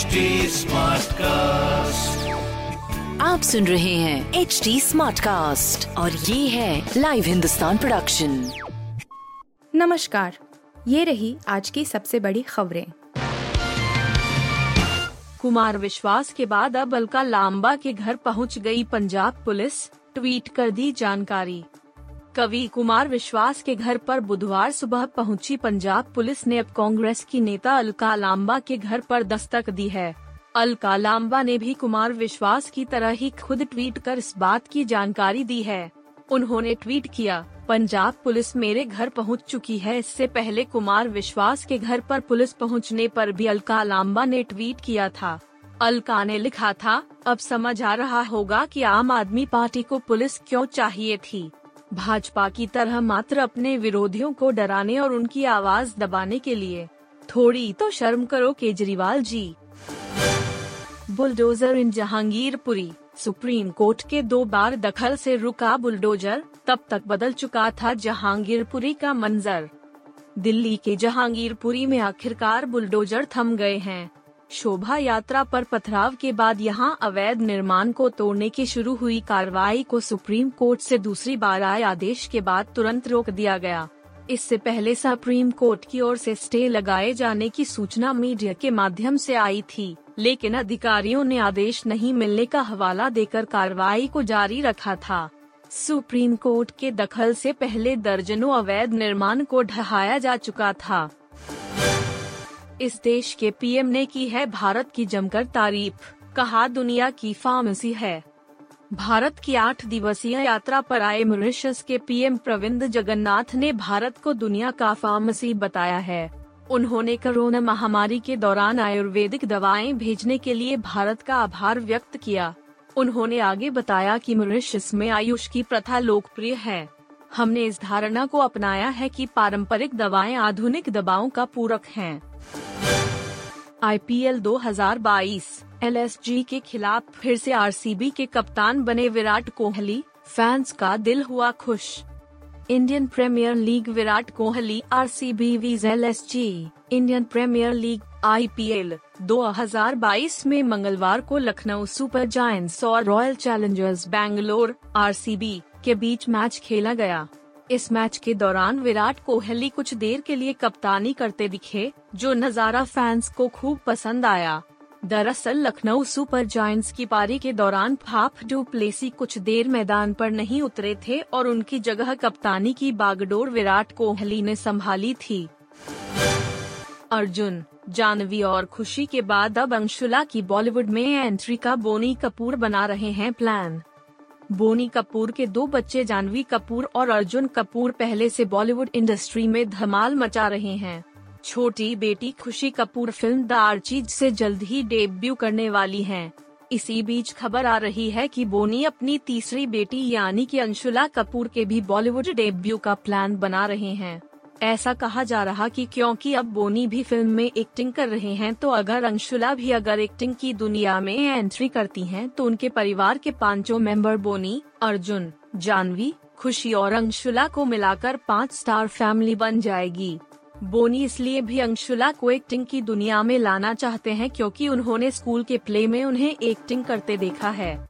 HD cast आप सुन रहे हैं एच डी स्मार्ट कास्ट और ये है लाइव हिंदुस्तान प्रोडक्शन नमस्कार ये रही आज की सबसे बड़ी खबरें। कुमार विश्वास के बाद अब अलका लांबा के घर पहुँच गई पंजाब पुलिस ट्वीट कर दी जानकारी। कवि कुमार विश्वास के घर पर बुधवार सुबह पहुँची पंजाब पुलिस ने अब कांग्रेस की नेता अलका लांबा के घर पर दस्तक दी है। अलका लांबा ने भी कुमार विश्वास की तरह ही खुद ट्वीट कर इस बात की जानकारी दी है। उन्होंने ट्वीट किया, पंजाब पुलिस मेरे घर पहुँच चुकी है, इससे पहले कुमार विश्वास के घर पर पुलिस पहुँचने पर भी अलका लांबा ने ट्वीट किया था। अलका ने लिखा था, अब समझ आ रहा होगा कि आम आदमी पार्टी को पुलिस क्यों चाहिए थी। भाजपा की तरह मात्र अपने विरोधियों को डराने और उनकी आवाज़ दबाने के लिए। थोड़ी तो शर्म करो Kejriwal ji. Bulldozer in Jahangirpuri, Supreme Court के दो बार दखल से रुका बुलडोजर, तब तक बदल चुका था जहांगीरपुरी का मंजर। दिल्ली के जहांगीरपुरी में आखिरकार बुलडोजर थम गए हैं। शोभा यात्रा पर पथराव के बाद यहाँ अवैध निर्माण को तोड़ने की शुरू हुई कार्रवाई को सुप्रीम कोर्ट से दूसरी बार आए आदेश के बाद तुरंत रोक दिया गया। इससे पहले सुप्रीम कोर्ट की ओर से स्टे लगाए जाने की सूचना मीडिया के माध्यम से आई थी, लेकिन अधिकारियों ने आदेश नहीं मिलने का हवाला देकर कार्रवाई को जारी रखा था। सुप्रीम कोर्ट के दखल से पहले दर्जनों अवैध निर्माण को ढहाया जा चुका था। इस देश के पीएम ने की है भारत की जमकर तारीफ़, कहा दुनिया की फार्मेसी है। भारत की आठ दिवसीय यात्रा पर आए मॉरिशस के पीएम प्रविंद जगन्नाथ ने भारत को दुनिया का फार्मेसी बताया है। उन्होंने कोरोना महामारी के दौरान आयुर्वेदिक दवाएँ भेजने के लिए भारत का आभार व्यक्त किया। उन्होंने आगे बताया कि मॉरिशस में आयुष की प्रथा लोकप्रिय है। हमने इस धारणा को अपनाया है कि पारंपरिक दवाएँ आधुनिक दवाओं का पूरक हैं। आईपीएल 2022 एलएसजी के खिलाफ फिर से आरसीबी के कप्तान बने विराट कोहली, फैंस का दिल हुआ खुश। Indian Premier League Virat Kohli R C RCB vs LSG Indian Premier League IPL 2022 में मंगलवार को लखनऊ सुपर जायंट्स और रॉयल चैलेंजर्स बैंगलोर आरसीबी के बीच मैच खेला गया। इस मैच के दौरान विराट कोहली कुछ देर के लिए कप्तानी करते दिखे, जो नज़ारा फैंस को खूब पसंद आया। दरअसल लखनऊ सुपर जायंट्स की पारी के दौरान फाफ डू प्लेसी कुछ देर मैदान पर नहीं उतरे थे और उनकी जगह कप्तानी की बागडोर विराट कोहली ने संभाली थी। अर्जुन, जानवी और खुशी के बाद अब अंशुला की बॉलीवुड में एंट्री का बोनी कपूर बना रहे हैं प्लान। बोनी कपूर के दो बच्चे जानवी कपूर और अर्जुन कपूर पहले से बॉलीवुड इंडस्ट्री में धमाल मचा रहे हैं छोटी बेटी खुशी कपूर फ़िल्म द आर्चीज से जल्द ही डेब्यू करने वाली हैं। इसी बीच खबर आ रही है कि बोनी अपनी तीसरी बेटी यानी कि अंशुला कपूर के भी बॉलीवुड डेब्यू का प्लान बना रहे हैं ऐसा कहा जा रहा कि क्योंकि अब बोनी भी फ़िल्म में एक्टिंग कर रहे हैं तो अगर अंशुला भी अगर एक्टिंग की दुनिया में एंट्री करती हैं तो उनके परिवार के पाँचों मेंबर बोनी, अर्जुन, जानवी, खुशी और अंशुला को मिलाकर पाँच स्टार फैमिली बन जाएगी। बोनी इसलिए भी अंशुला को एक्टिंग की दुनिया में लाना चाहते हैं क्योंकि उन्होंने स्कूल के प्ले में उन्हें एक्टिंग करते देखा है।